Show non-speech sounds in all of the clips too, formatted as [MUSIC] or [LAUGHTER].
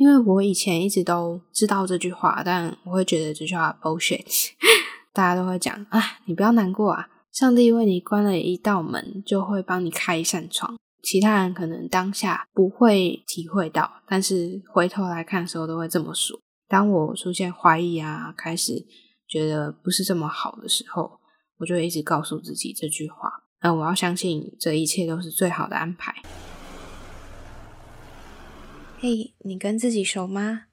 因为我以前一直都知道这句话，但我会觉得这句话 bullshit。[LAUGHS] 大家都会讲啊，你不要难过啊，上帝为你关了一道门，就会帮你开一扇窗。其他人可能当下不会体会到，但是回头来看的时候都会这么说。当我出现怀疑啊，开始觉得不是这么好的时候，我就会一直告诉自己这句话：，那我要相信这一切都是最好的安排。嘿，你跟自己熟吗？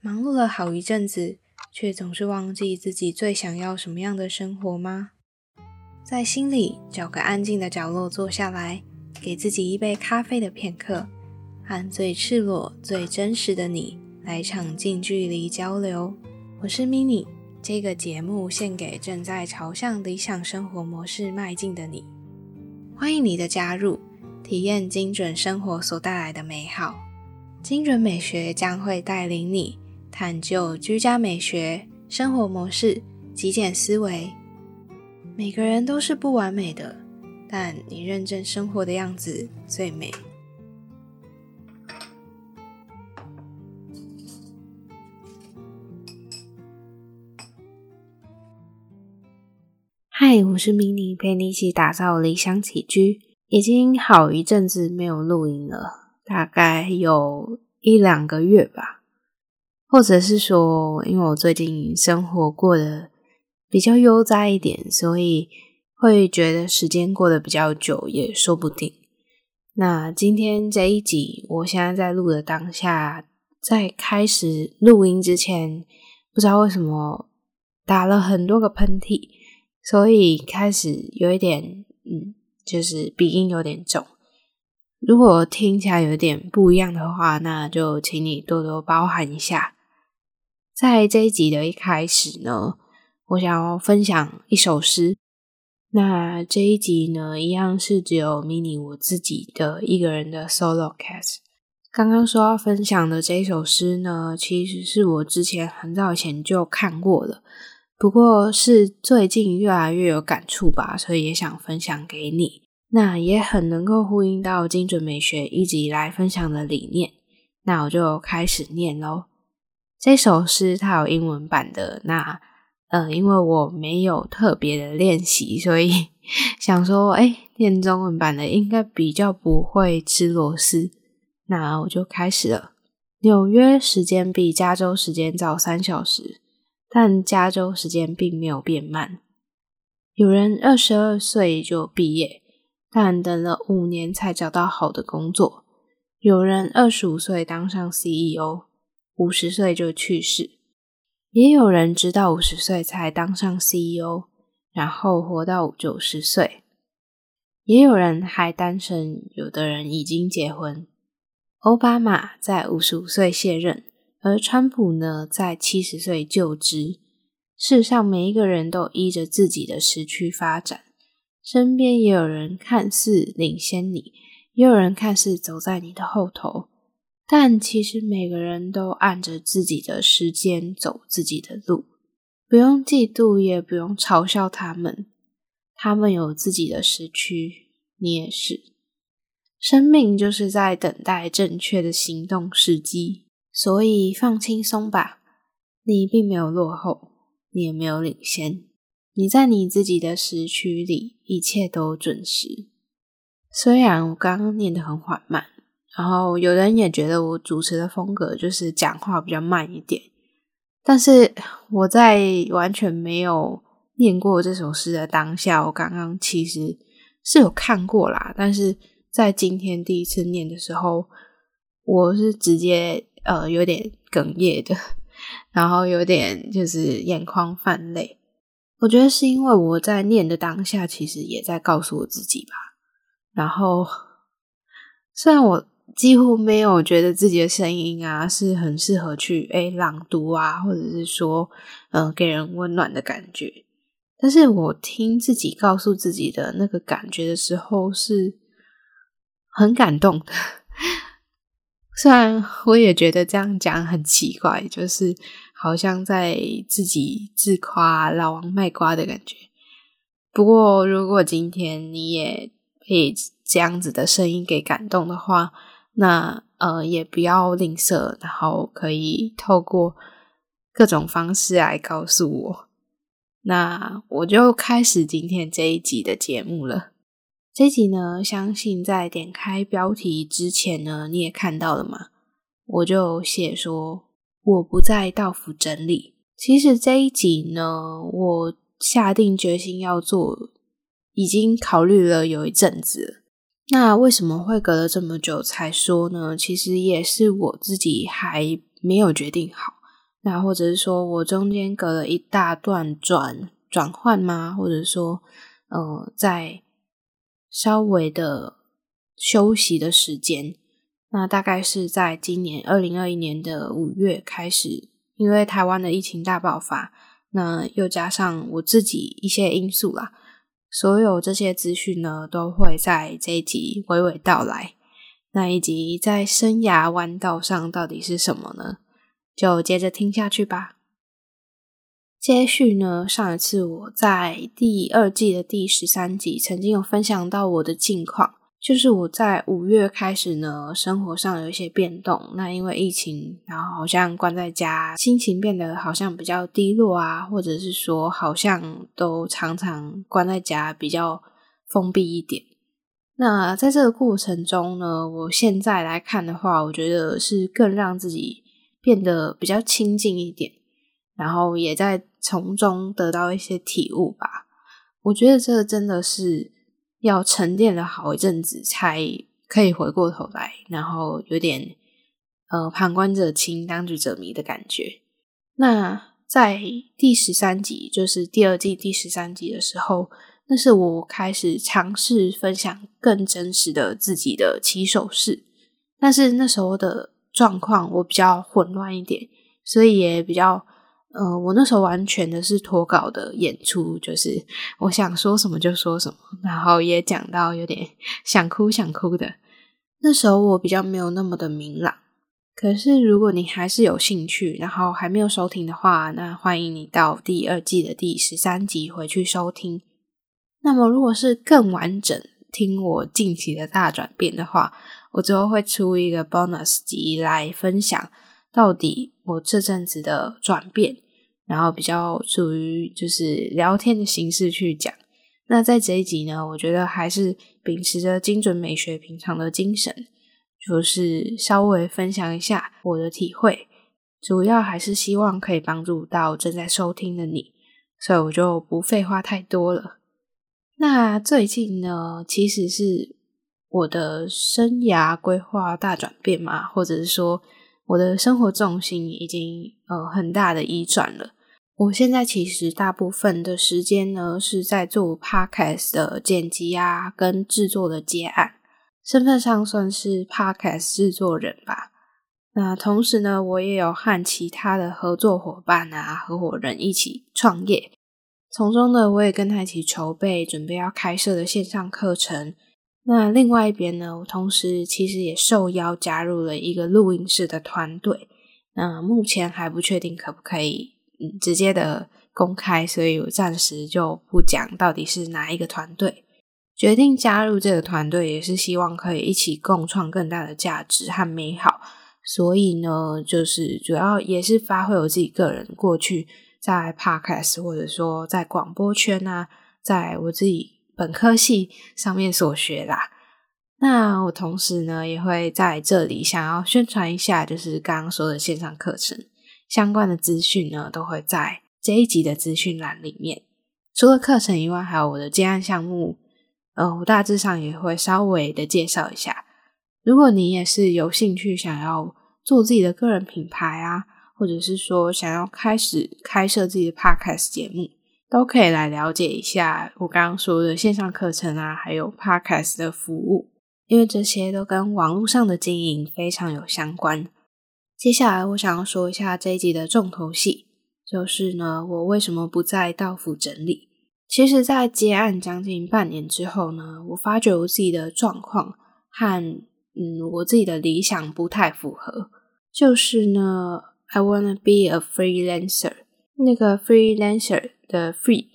忙碌了好一阵子，却总是忘记自己最想要什么样的生活吗？在心里找个安静的角落坐下来，给自己一杯咖啡的片刻，和最赤裸、最真实的你来场近距离交流。我是 Mini，这个节目献给正在朝向理想生活模式迈进的你。欢迎你的加入。体验精准生活所带来的美好，精准美学将会带领你探究居家美学、生活模式、极简思维。每个人都是不完美的，但你认真生活的样子最美。嗨，我是迷你，陪你一起打造理想起居。已经好一阵子没有录音了，大概有一两个月吧，或者是说，因为我最近生活过得比较悠哉一点，所以会觉得时间过得比较久，也说不定。那今天这一集，我现在在录的当下，在开始录音之前，不知道为什么打了很多个喷嚏，所以开始有一点。就是鼻音有点重，如果听起来有点不一样的话，那就请你多多包涵一下。在这一集的一开始呢，我想要分享一首诗。那这一集呢，一样是只有 mini 我自己的一个人的 solo cast。刚刚说要分享的这首诗呢，其实是我之前很早以前就看过了。不过是最近越来越有感触吧，所以也想分享给你。那也很能够呼应到精准美学一直以来分享的理念。那我就开始念喽。这首诗它有英文版的，那呃，因为我没有特别的练习，所以 [LAUGHS] 想说，哎，念中文版的应该比较不会吃螺丝。那我就开始了。纽约时间比加州时间早三小时。但加州时间并没有变慢。有人二十二岁就毕业，但等了五年才找到好的工作。有人二十五岁当上 CEO，五十岁就去世。也有人直到五十岁才当上 CEO，然后活到九十岁。也有人还单身，有的人已经结婚。奥巴马在五十五岁卸任。而川普呢，在七十岁就职。世上每一个人都依着自己的时区发展，身边也有人看似领先你，也有人看似走在你的后头，但其实每个人都按着自己的时间走自己的路。不用嫉妒，也不用嘲笑他们，他们有自己的时区，你也是。生命就是在等待正确的行动时机。所以放轻松吧，你并没有落后，你也没有领先，你在你自己的时区里，一切都准时。虽然我刚刚念得很缓慢，然后有人也觉得我主持的风格就是讲话比较慢一点，但是我在完全没有念过这首诗的当下，我刚刚其实是有看过啦，但是在今天第一次念的时候，我是直接。呃，有点哽咽的，然后有点就是眼眶泛泪。我觉得是因为我在念的当下，其实也在告诉我自己吧。然后，虽然我几乎没有觉得自己的声音啊是很适合去诶朗读啊，或者是说嗯给人温暖的感觉，但是我听自己告诉自己的那个感觉的时候，是很感动的。虽然我也觉得这样讲很奇怪，就是好像在自己自夸、老王卖瓜的感觉。不过，如果今天你也被这样子的声音给感动的话，那呃也不要吝啬，然后可以透过各种方式来告诉我。那我就开始今天这一集的节目了。这集呢，相信在点开标题之前呢，你也看到了嘛？我就写说我不再到府整理。其实这一集呢，我下定决心要做，已经考虑了有一阵子。那为什么会隔了这么久才说呢？其实也是我自己还没有决定好。那或者是说我中间隔了一大段转转换吗？或者说，呃，在稍微的休息的时间，那大概是在今年二零二一年的五月开始，因为台湾的疫情大爆发，那又加上我自己一些因素啦，所有这些资讯呢，都会在这一集娓娓道来。那一集在生涯弯道上到底是什么呢？就接着听下去吧。接续呢，上一次我在第二季的第十三集曾经有分享到我的近况，就是我在五月开始呢，生活上有一些变动。那因为疫情，然后好像关在家，心情变得好像比较低落啊，或者是说好像都常常关在家，比较封闭一点。那在这个过程中呢，我现在来看的话，我觉得是更让自己变得比较亲近一点。然后也在从中得到一些体悟吧。我觉得这真的是要沉淀了好一阵子，才可以回过头来，然后有点呃旁观者清，当局者迷的感觉。那在第十三集，就是第二季第十三集的时候，那是我开始尝试分享更真实的自己的起手式，但是那时候的状况我比较混乱一点，所以也比较。呃，我那时候完全的是脱稿的演出，就是我想说什么就说什么，然后也讲到有点想哭想哭的。那时候我比较没有那么的明朗。可是如果你还是有兴趣，然后还没有收听的话，那欢迎你到第二季的第十三集回去收听。那么如果是更完整听我近期的大转变的话，我之后会出一个 bonus 集来分享到底我这阵子的转变。然后比较属于就是聊天的形式去讲。那在这一集呢，我觉得还是秉持着精准美学平常的精神，就是稍微分享一下我的体会，主要还是希望可以帮助到正在收听的你，所以我就不废话太多了。那最近呢，其实是我的生涯规划大转变嘛，或者是说。我的生活重心已经呃很大的移转了。我现在其实大部分的时间呢是在做 podcast 的剪辑啊，跟制作的接案，身份上算是 podcast 制作人吧。那同时呢，我也有和其他的合作伙伴啊、合伙人一起创业，从中呢，我也跟他一起筹备准备要开设的线上课程。那另外一边呢，我同时其实也受邀加入了一个录音室的团队。那目前还不确定可不可以嗯直接的公开，所以我暂时就不讲到底是哪一个团队。决定加入这个团队，也是希望可以一起共创更大的价值和美好。所以呢，就是主要也是发挥我自己个人过去在 Podcast 或者说在广播圈啊，在我自己。本科系上面所学啦，那我同时呢也会在这里想要宣传一下，就是刚刚说的线上课程相关的资讯呢，都会在这一集的资讯栏里面。除了课程以外，还有我的接案项目，呃，我大致上也会稍微的介绍一下。如果你也是有兴趣想要做自己的个人品牌啊，或者是说想要开始开设自己的 podcast 节目。都可以来了解一下我刚刚说的线上课程啊，还有 podcast 的服务，因为这些都跟网络上的经营非常有相关。接下来我想要说一下这一集的重头戏，就是呢，我为什么不再到府整理？其实，在接案将近半年之后呢，我发觉我自己的状况和嗯我自己的理想不太符合，就是呢，I wanna be a freelancer，那个 freelancer。的 free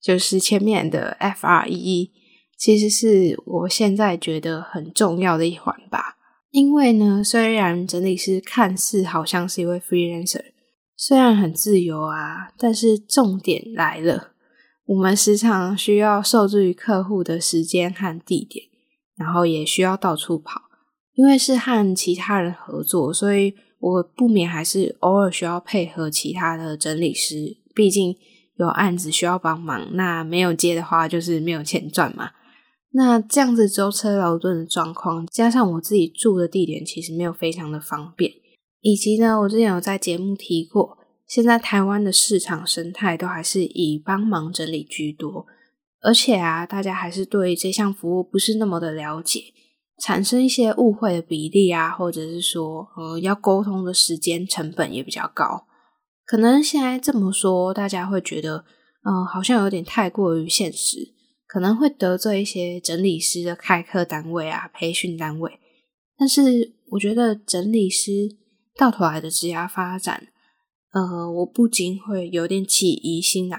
就是前面的 f r e e，其实是我现在觉得很重要的一环吧。因为呢，虽然整理师看似好像是一位 freelancer，虽然很自由啊，但是重点来了，我们时常需要受制于客户的时间和地点，然后也需要到处跑。因为是和其他人合作，所以我不免还是偶尔需要配合其他的整理师，毕竟有案子需要帮忙，那没有接的话就是没有钱赚嘛。那这样子舟车劳顿的状况，加上我自己住的地点其实没有非常的方便，以及呢，我之前有在节目提过，现在台湾的市场生态都还是以帮忙整理居多，而且啊，大家还是对这项服务不是那么的了解。产生一些误会的比例啊，或者是说，呃，要沟通的时间成本也比较高。可能现在这么说，大家会觉得，嗯，好像有点太过于现实，可能会得罪一些整理师的开课单位啊、培训单位。但是，我觉得整理师到头来的职业发展，呃，我不仅会有点起疑心啊，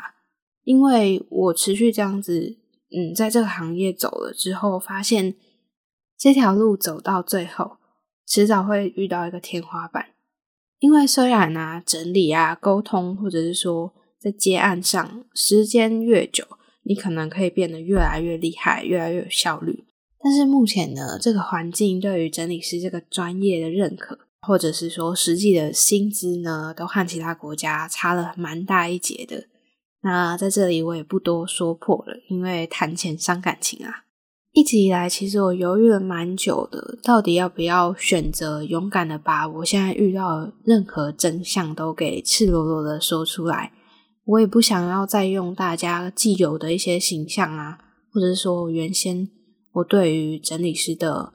因为我持续这样子，嗯，在这个行业走了之后，发现。这条路走到最后，迟早会遇到一个天花板。因为虽然啊，整理啊、沟通，或者是说在接案上，时间越久，你可能可以变得越来越厉害，越来越有效率。但是目前呢，这个环境对于整理师这个专业的认可，或者是说实际的薪资呢，都和其他国家差了蛮大一截的。那在这里我也不多说破了，因为谈钱伤感情啊。一直以来，其实我犹豫了蛮久的，到底要不要选择勇敢的把我现在遇到任何真相都给赤裸裸的说出来。我也不想要再用大家既有的一些形象啊，或者是说原先我对于整理师的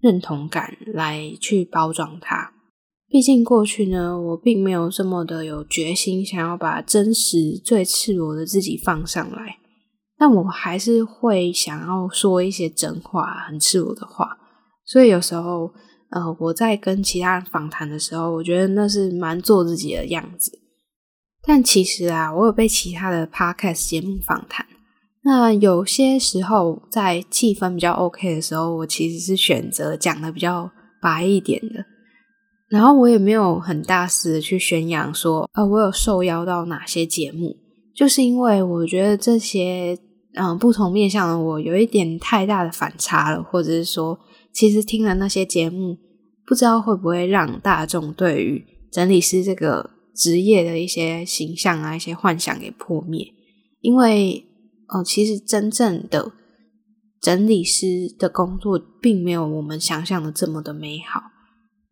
认同感来去包装它。毕竟过去呢，我并没有这么的有决心，想要把真实最赤裸的自己放上来。但我还是会想要说一些真话，很赤裸的话。所以有时候，呃，我在跟其他人访谈的时候，我觉得那是蛮做自己的样子。但其实啊，我有被其他的 podcast 节目访谈，那有些时候在气氛比较 OK 的时候，我其实是选择讲的比较白一点的。然后我也没有很大肆的去宣扬说，呃，我有受邀到哪些节目，就是因为我觉得这些。嗯，不同面向的我有一点太大的反差了，或者是说，其实听了那些节目，不知道会不会让大众对于整理师这个职业的一些形象啊、一些幻想给破灭。因为，哦，其实真正的整理师的工作并没有我们想象的这么的美好。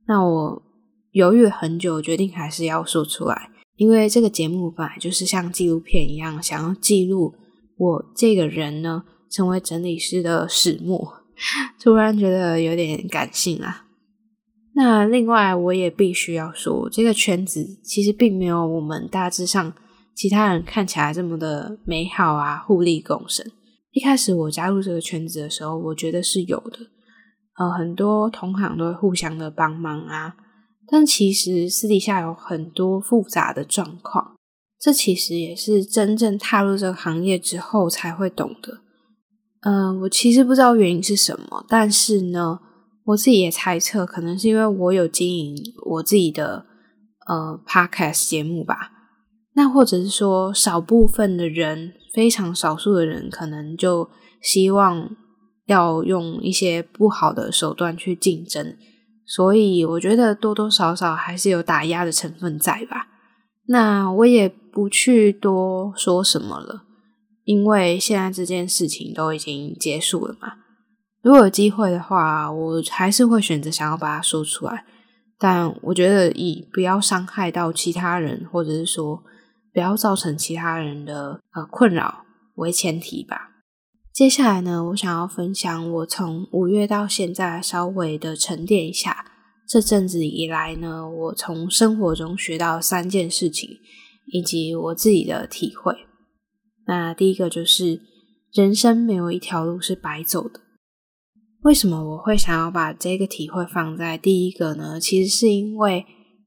那我犹豫很久，决定还是要说出来，因为这个节目本来就是像纪录片一样，想要记录。我这个人呢，成为整理师的始末，突然觉得有点感性啊。那另外，我也必须要说，这个圈子其实并没有我们大致上其他人看起来这么的美好啊，互利共生。一开始我加入这个圈子的时候，我觉得是有的，呃，很多同行都会互相的帮忙啊。但其实私底下有很多复杂的状况。这其实也是真正踏入这个行业之后才会懂的。嗯，我其实不知道原因是什么，但是呢，我自己也猜测，可能是因为我有经营我自己的呃 podcast 节目吧。那或者是说，少部分的人，非常少数的人，可能就希望要用一些不好的手段去竞争，所以我觉得多多少少还是有打压的成分在吧。那我也不去多说什么了，因为现在这件事情都已经结束了嘛。如果有机会的话，我还是会选择想要把它说出来。但我觉得以不要伤害到其他人，或者是说不要造成其他人的呃困扰为前提吧。接下来呢，我想要分享我从五月到现在稍微的沉淀一下。这阵子以来呢，我从生活中学到三件事情，以及我自己的体会。那第一个就是，人生没有一条路是白走的。为什么我会想要把这个体会放在第一个呢？其实是因为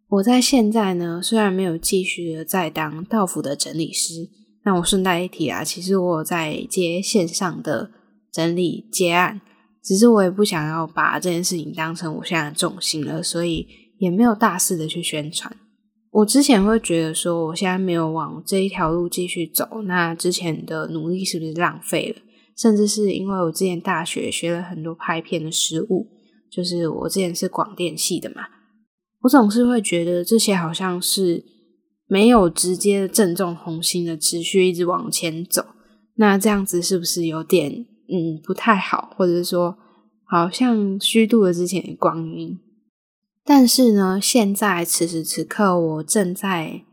我在现在呢，虽然没有继续的在当道府的整理师，那我顺带一提啊，其实我在接线上的整理接案。只是我也不想要把这件事情当成我现在的重心了，所以也没有大肆的去宣传。我之前会觉得说，我现在没有往这一条路继续走，那之前的努力是不是浪费了？甚至是因为我之前大学学了很多拍片的失误，就是我之前是广电系的嘛，我总是会觉得这些好像是没有直接正中红心的，持续一直往前走，那这样子是不是有点嗯不太好，或者是说好像虚度了之前的光阴？但是呢，现在此时此刻我正在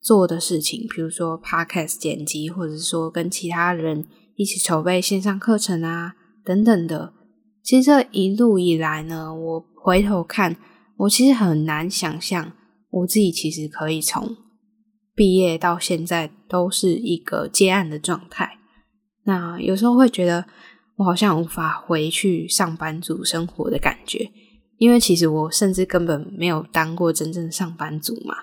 做的事情，比如说 podcast 剪辑，或者是说跟其他人一起筹备线上课程啊等等的。其实这一路以来呢，我回头看，我其实很难想象我自己其实可以从毕业到现在都是一个接案的状态。那有时候会觉得我好像无法回去上班族生活的感觉。因为其实我甚至根本没有当过真正上班族嘛，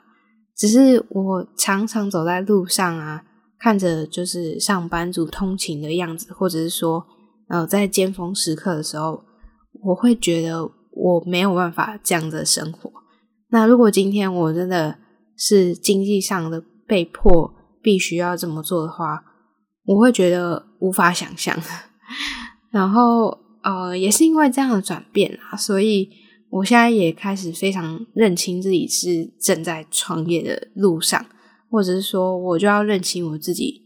只是我常常走在路上啊，看着就是上班族通勤的样子，或者是说，呃，在尖峰时刻的时候，我会觉得我没有办法这样的生活。那如果今天我真的是经济上的被迫必须要这么做的话，我会觉得无法想象。[LAUGHS] 然后，呃，也是因为这样的转变啊，所以。我现在也开始非常认清自己是正在创业的路上，或者是说，我就要认清我自己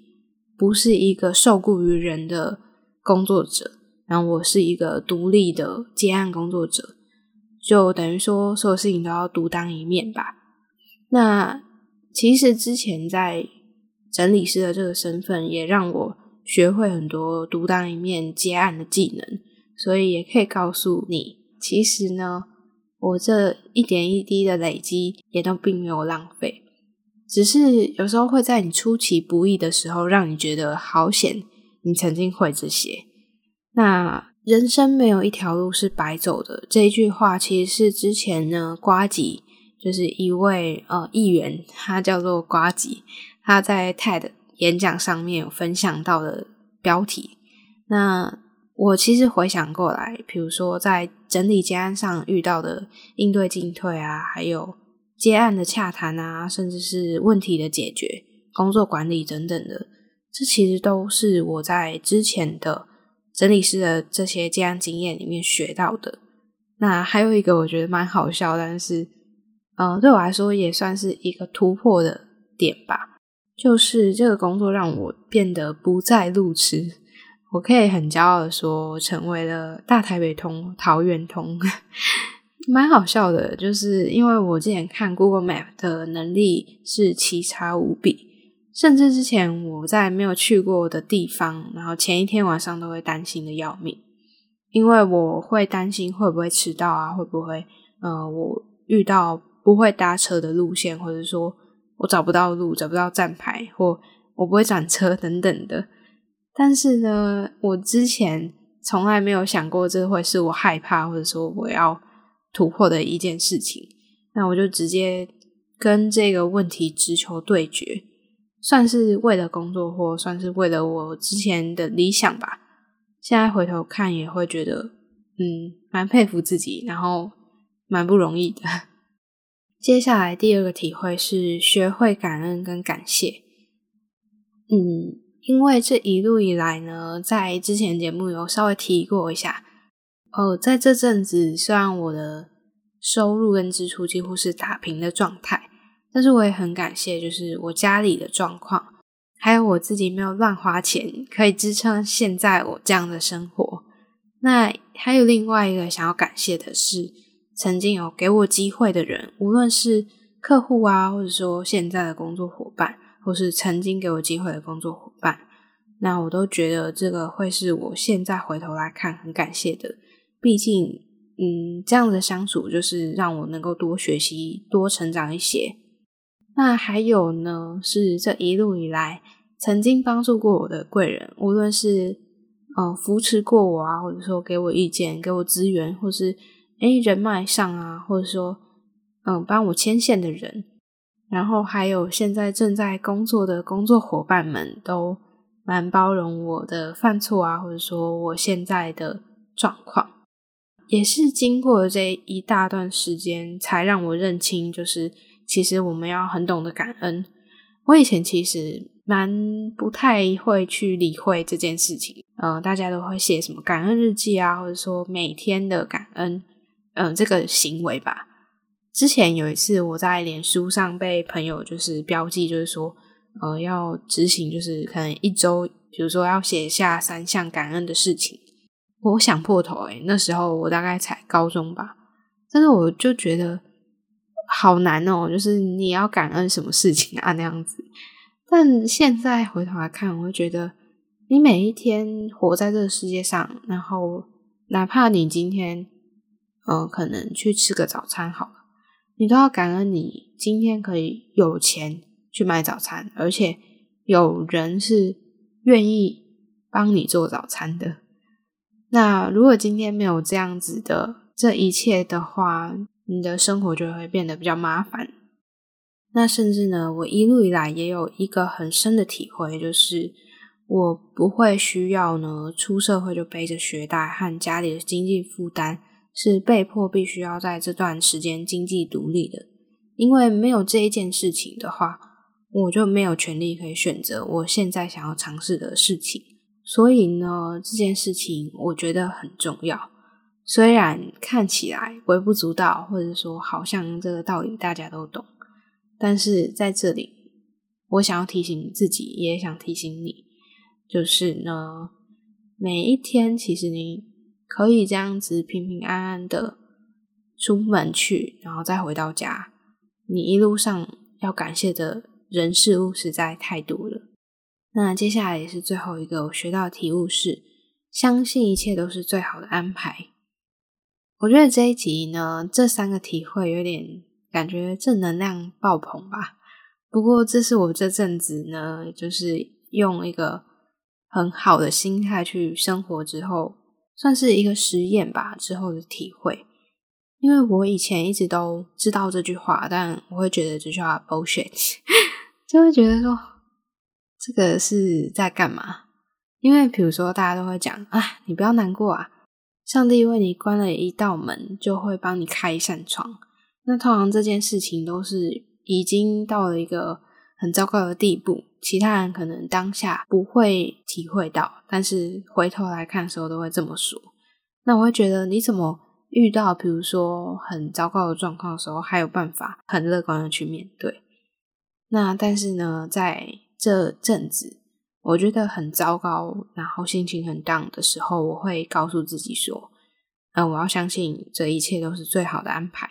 不是一个受雇于人的工作者，然后我是一个独立的接案工作者，就等于说，所有事情都要独当一面吧。那其实之前在整理师的这个身份，也让我学会很多独当一面接案的技能，所以也可以告诉你，其实呢。我这一点一滴的累积也都并没有浪费，只是有时候会在你出其不意的时候，让你觉得好险，你曾经会这些。那人生没有一条路是白走的，这一句话其实是之前呢瓜吉，就是一位呃议员，他叫做瓜吉，他在 TED 演讲上面有分享到的标题。那我其实回想过来，比如说在整理接案上遇到的应对进退啊，还有接案的洽谈啊，甚至是问题的解决、工作管理等等的，这其实都是我在之前的整理师的这些接案经验里面学到的。那还有一个我觉得蛮好笑，但是嗯，对我来说也算是一个突破的点吧，就是这个工作让我变得不再路痴。我可以很骄傲的说，成为了大台北通、桃园通，[LAUGHS] 蛮好笑的。就是因为我之前看 Google Map 的能力是奇差无比，甚至之前我在没有去过的地方，然后前一天晚上都会担心的要命，因为我会担心会不会迟到啊，会不会呃，我遇到不会搭车的路线，或者说我找不到路、找不到站牌，或我不会转车 [LAUGHS] 等等的。但是呢，我之前从来没有想过这会是我害怕或者说我要突破的一件事情。那我就直接跟这个问题直球对决，算是为了工作，或算是为了我之前的理想吧。现在回头看，也会觉得嗯，蛮佩服自己，然后蛮不容易的。[LAUGHS] 接下来第二个体会是学会感恩跟感谢。嗯。因为这一路以来呢，在之前节目有稍微提过一下哦，在这阵子虽然我的收入跟支出几乎是打平的状态，但是我也很感谢，就是我家里的状况，还有我自己没有乱花钱，可以支撑现在我这样的生活。那还有另外一个想要感谢的是，曾经有给我机会的人，无论是客户啊，或者说现在的工作伙伴。或是曾经给我机会的工作伙伴，那我都觉得这个会是我现在回头来看很感谢的。毕竟，嗯，这样的相处就是让我能够多学习、多成长一些。那还有呢，是这一路以来曾经帮助过我的贵人，无论是呃扶持过我啊，或者说给我意见、给我资源，或是诶人脉上啊，或者说嗯帮我牵线的人。然后还有现在正在工作的工作伙伴们都蛮包容我的犯错啊，或者说我现在的状况。也是经过这一大段时间，才让我认清，就是其实我们要很懂得感恩。我以前其实蛮不太会去理会这件事情，嗯，大家都会写什么感恩日记啊，或者说每天的感恩，嗯，这个行为吧。之前有一次我在脸书上被朋友就是标记，就是说，呃，要执行，就是可能一周，比如说要写下三项感恩的事情。我想破头诶那时候我大概才高中吧，但是我就觉得好难哦，就是你要感恩什么事情啊那样子。但现在回头来看，我会觉得你每一天活在这个世界上，然后哪怕你今天嗯可能去吃个早餐好，你都要感恩你今天可以有钱去买早餐，而且有人是愿意帮你做早餐的。那如果今天没有这样子的这一切的话，你的生活就会变得比较麻烦。那甚至呢，我一路以来也有一个很深的体会，就是我不会需要呢出社会就背着学贷和家里的经济负担，是被迫必须要在这段时间经济独立的。因为没有这一件事情的话，我就没有权利可以选择我现在想要尝试的事情。所以呢，这件事情我觉得很重要。虽然看起来微不足道，或者说好像这个道理大家都懂，但是在这里，我想要提醒自己，也想提醒你，就是呢，每一天其实你可以这样子平平安安的出门去，然后再回到家，你一路上要感谢的人事物实在太多了。那接下来也是最后一个我学到的题目是：相信一切都是最好的安排。我觉得这一集呢，这三个体会有点感觉正能量爆棚吧。不过这是我这阵子呢，就是用一个很好的心态去生活之后，算是一个实验吧之后的体会。因为我以前一直都知道这句话，但我会觉得这句话 bullshit，[LAUGHS] 就会觉得说。这个是在干嘛？因为比如说，大家都会讲啊，你不要难过啊，上帝为你关了一道门，就会帮你开一扇窗。那通常这件事情都是已经到了一个很糟糕的地步，其他人可能当下不会体会到，但是回头来看的时候都会这么说。那我会觉得，你怎么遇到比如说很糟糕的状况的时候，还有办法很乐观的去面对？那但是呢，在这阵子我觉得很糟糕，然后心情很 down 的时候，我会告诉自己说：“嗯，我要相信这一切都是最好的安排。”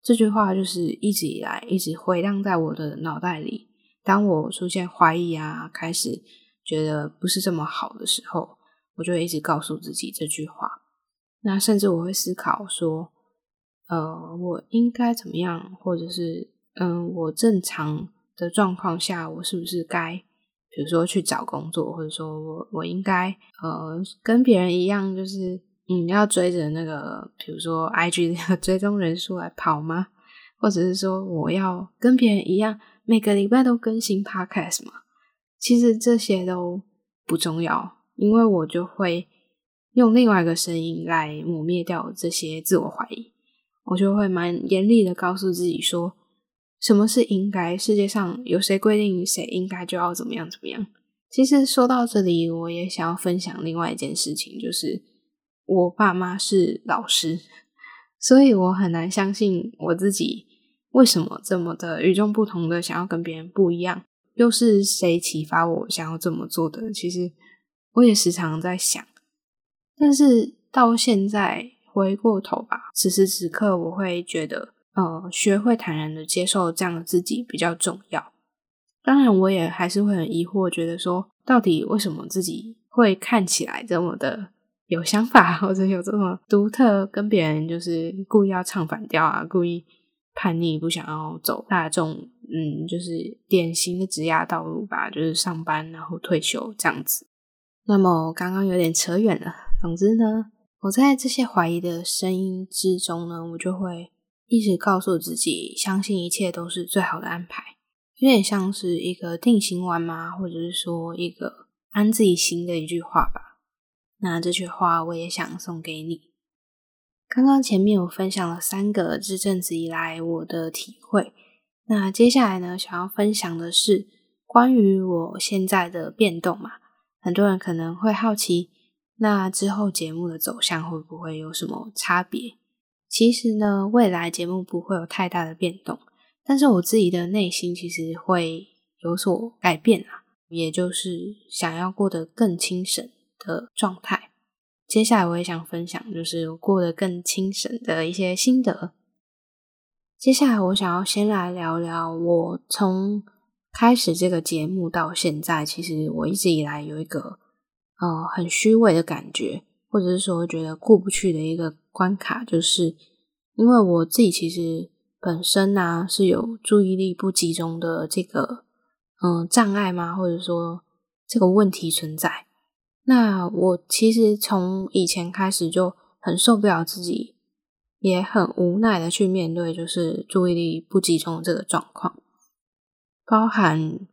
这句话就是一直以来一直回荡在我的脑袋里。当我出现怀疑啊，开始觉得不是这么好的时候，我就会一直告诉自己这句话。那甚至我会思考说：“呃，我应该怎么样？或者是嗯，我正常。”的状况下，我是不是该，比如说去找工作，或者说我我应该呃跟别人一样，就是嗯要追着那个，比如说 [LAUGHS] I G 追踪人数来跑吗？或者是说我要跟别人一样，每个礼拜都更新 Podcast 吗？其实这些都不重要，因为我就会用另外一个声音来抹灭掉这些自我怀疑，我就会蛮严厉的告诉自己说。什么是应该？世界上有谁规定谁应该就要怎么样怎么样？其实说到这里，我也想要分享另外一件事情，就是我爸妈是老师，所以我很难相信我自己为什么这么的与众不同的想要跟别人不一样？又是谁启发我想要这么做的？其实我也时常在想，但是到现在回过头吧，此时此刻我会觉得。呃，学会坦然的接受这样的自己比较重要。当然，我也还是会很疑惑，觉得说，到底为什么自己会看起来这么的有想法，或者有这么独特，跟别人就是故意要唱反调啊，故意叛逆，不想要走大众，嗯，就是典型的职业道路吧，就是上班然后退休这样子。那么刚刚有点扯远了。总之呢，我在这些怀疑的声音之中呢，我就会。一直告诉自己，相信一切都是最好的安排，有点像是一个定心丸吗？或者是说一个安自己心的一句话吧。那这句话我也想送给你。刚刚前面我分享了三个这阵子以来我的体会，那接下来呢，想要分享的是关于我现在的变动嘛。很多人可能会好奇，那之后节目的走向会不会有什么差别？其实呢，未来节目不会有太大的变动，但是我自己的内心其实会有所改变啊，也就是想要过得更清醒的状态。接下来我也想分享，就是过得更清省的一些心得。接下来我想要先来聊聊，我从开始这个节目到现在，其实我一直以来有一个呃很虚伪的感觉，或者是说觉得过不去的一个关卡，就是因为我自己其实本身呢是有注意力不集中的这个嗯障碍吗？或者说这个问题存在？那我其实从以前开始就很受不了自己，也很无奈的去面对，就是注意力不集中这个状况，包含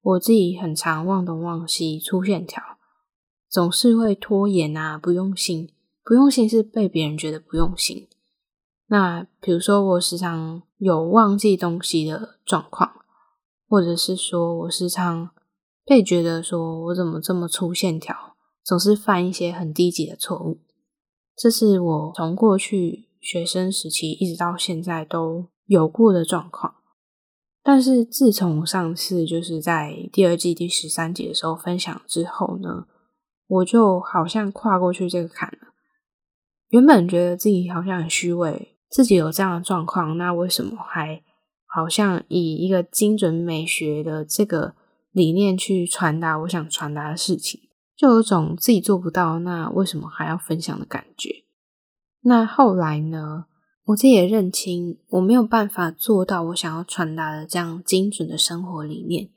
我自己很常忘东忘西、粗线条，总是会拖延啊，不用心。不用心是被别人觉得不用心。那比如说，我时常有忘记东西的状况，或者是说我时常被觉得说我怎么这么粗线条。总是犯一些很低级的错误，这是我从过去学生时期一直到现在都有过的状况。但是自从上次就是在第二季第十三集的时候分享之后呢，我就好像跨过去这个坎了。原本觉得自己好像很虚伪，自己有这样的状况，那为什么还好像以一个精准美学的这个理念去传达我想传达的事情？就有种自己做不到，那为什么还要分享的感觉？那后来呢？我自己也认清，我没有办法做到我想要传达的这样精准的生活理念。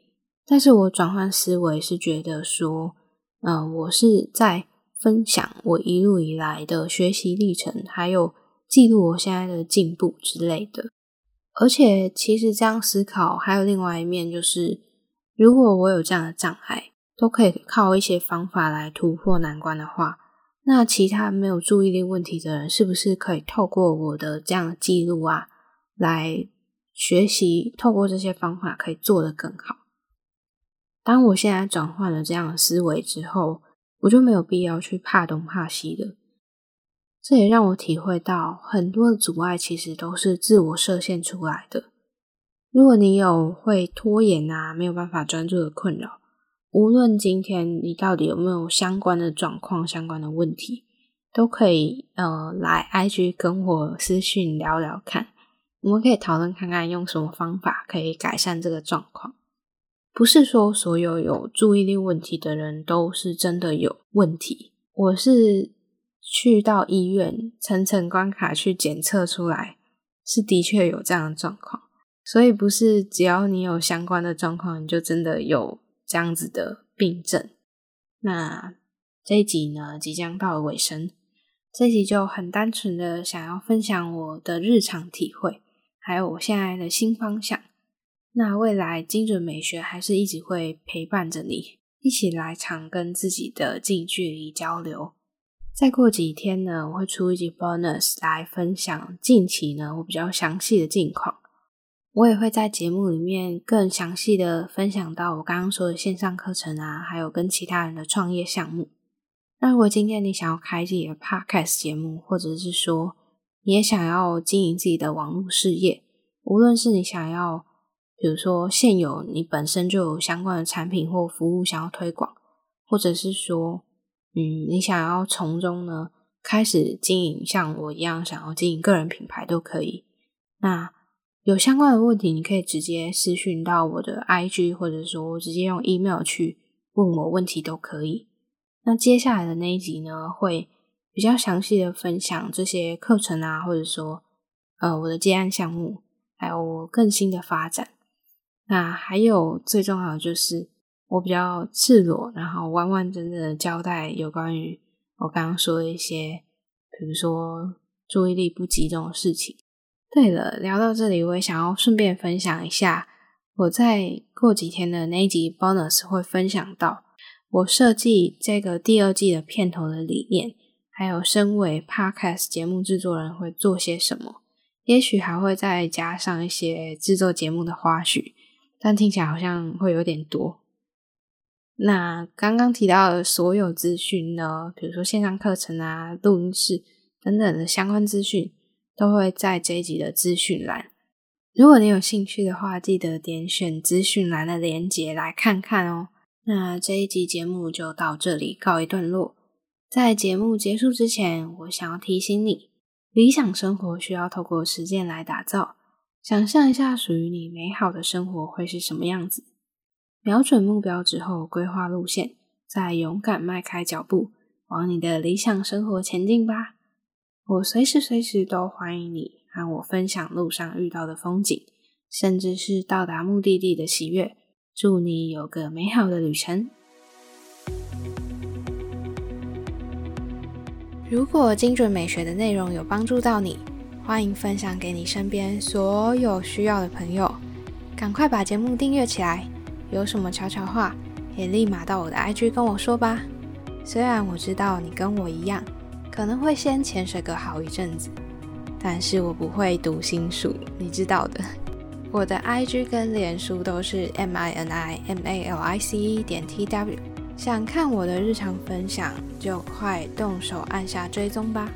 但是我转换思维是觉得说，嗯，我是在分享我一路以来的学习历程，还有记录我现在的进步之类的。而且，其实这样思考还有另外一面，就是如果我有这样的障碍。都可以靠一些方法来突破难关的话，那其他没有注意力问题的人，是不是可以透过我的这样记录啊，来学习？透过这些方法可以做得更好。当我现在转换了这样的思维之后，我就没有必要去怕东怕西的。这也让我体会到，很多的阻碍其实都是自我设限出来的。如果你有会拖延啊，没有办法专注的困扰。无论今天你到底有没有相关的状况、相关的问题，都可以呃来 IG 跟我私讯聊聊看，我们可以讨论看看用什么方法可以改善这个状况。不是说所有有注意力问题的人都是真的有问题，我是去到医院层层关卡去检测出来，是的确有这样的状况，所以不是只要你有相关的状况，你就真的有。这样子的病症，那这一集呢即将到了尾声，这一集就很单纯的想要分享我的日常体会，还有我现在的新方向。那未来精准美学还是一直会陪伴着你，一起来常跟自己的近距离交流。再过几天呢，我会出一集 bonus 来分享近期呢我比较详细的近况。我也会在节目里面更详细的分享到我刚刚说的线上课程啊，还有跟其他人的创业项目。那如果今天你想要开自己的 podcast 节目，或者是说你也想要经营自己的网络事业，无论是你想要，比如说现有你本身就有相关的产品或服务想要推广，或者是说，嗯，你想要从中呢开始经营，像我一样想要经营个人品牌都可以。那有相关的问题，你可以直接私讯到我的 IG，或者说直接用 email 去问我问题都可以。那接下来的那一集呢，会比较详细的分享这些课程啊，或者说呃我的接案项目，还有我更新的发展。那还有最重要的就是我比较赤裸，然后完完整整的交代有关于我刚刚说的一些，比如说注意力不集中的事情。对了，聊到这里，我也想要顺便分享一下，我在过几天的那一集 bonus 会分享到我设计这个第二季的片头的理念，还有身为 Podcast 节目制作人会做些什么，也许还会再加上一些制作节目的花絮，但听起来好像会有点多。那刚刚提到的所有资讯呢，比如说线上课程啊、录音室等等的相关资讯，都会在这一集的资讯栏。如果你有兴趣的话，记得点选资讯栏的链接来看看哦。那这一集节目就到这里告一段落。在节目结束之前，我想要提醒你，理想生活需要透过实践来打造。想象一下属于你美好的生活会是什么样子。瞄准目标之后，规划路线，再勇敢迈开脚步，往你的理想生活前进吧！我随时随时都欢迎你和我分享路上遇到的风景，甚至是到达目的地的喜悦。祝你有个美好的旅程！如果精准美学的内容有帮助到你，欢迎分享给你身边所有需要的朋友。赶快把节目订阅起来！有什么悄悄话，也立马到我的 IG 跟我说吧。虽然我知道你跟我一样，可能会先潜水个好一阵子，但是我不会读心术，你知道的。[LAUGHS] 我的 IG 跟脸书都是 M I N I M A L I C E 点 T W，想看我的日常分享，就快动手按下追踪吧。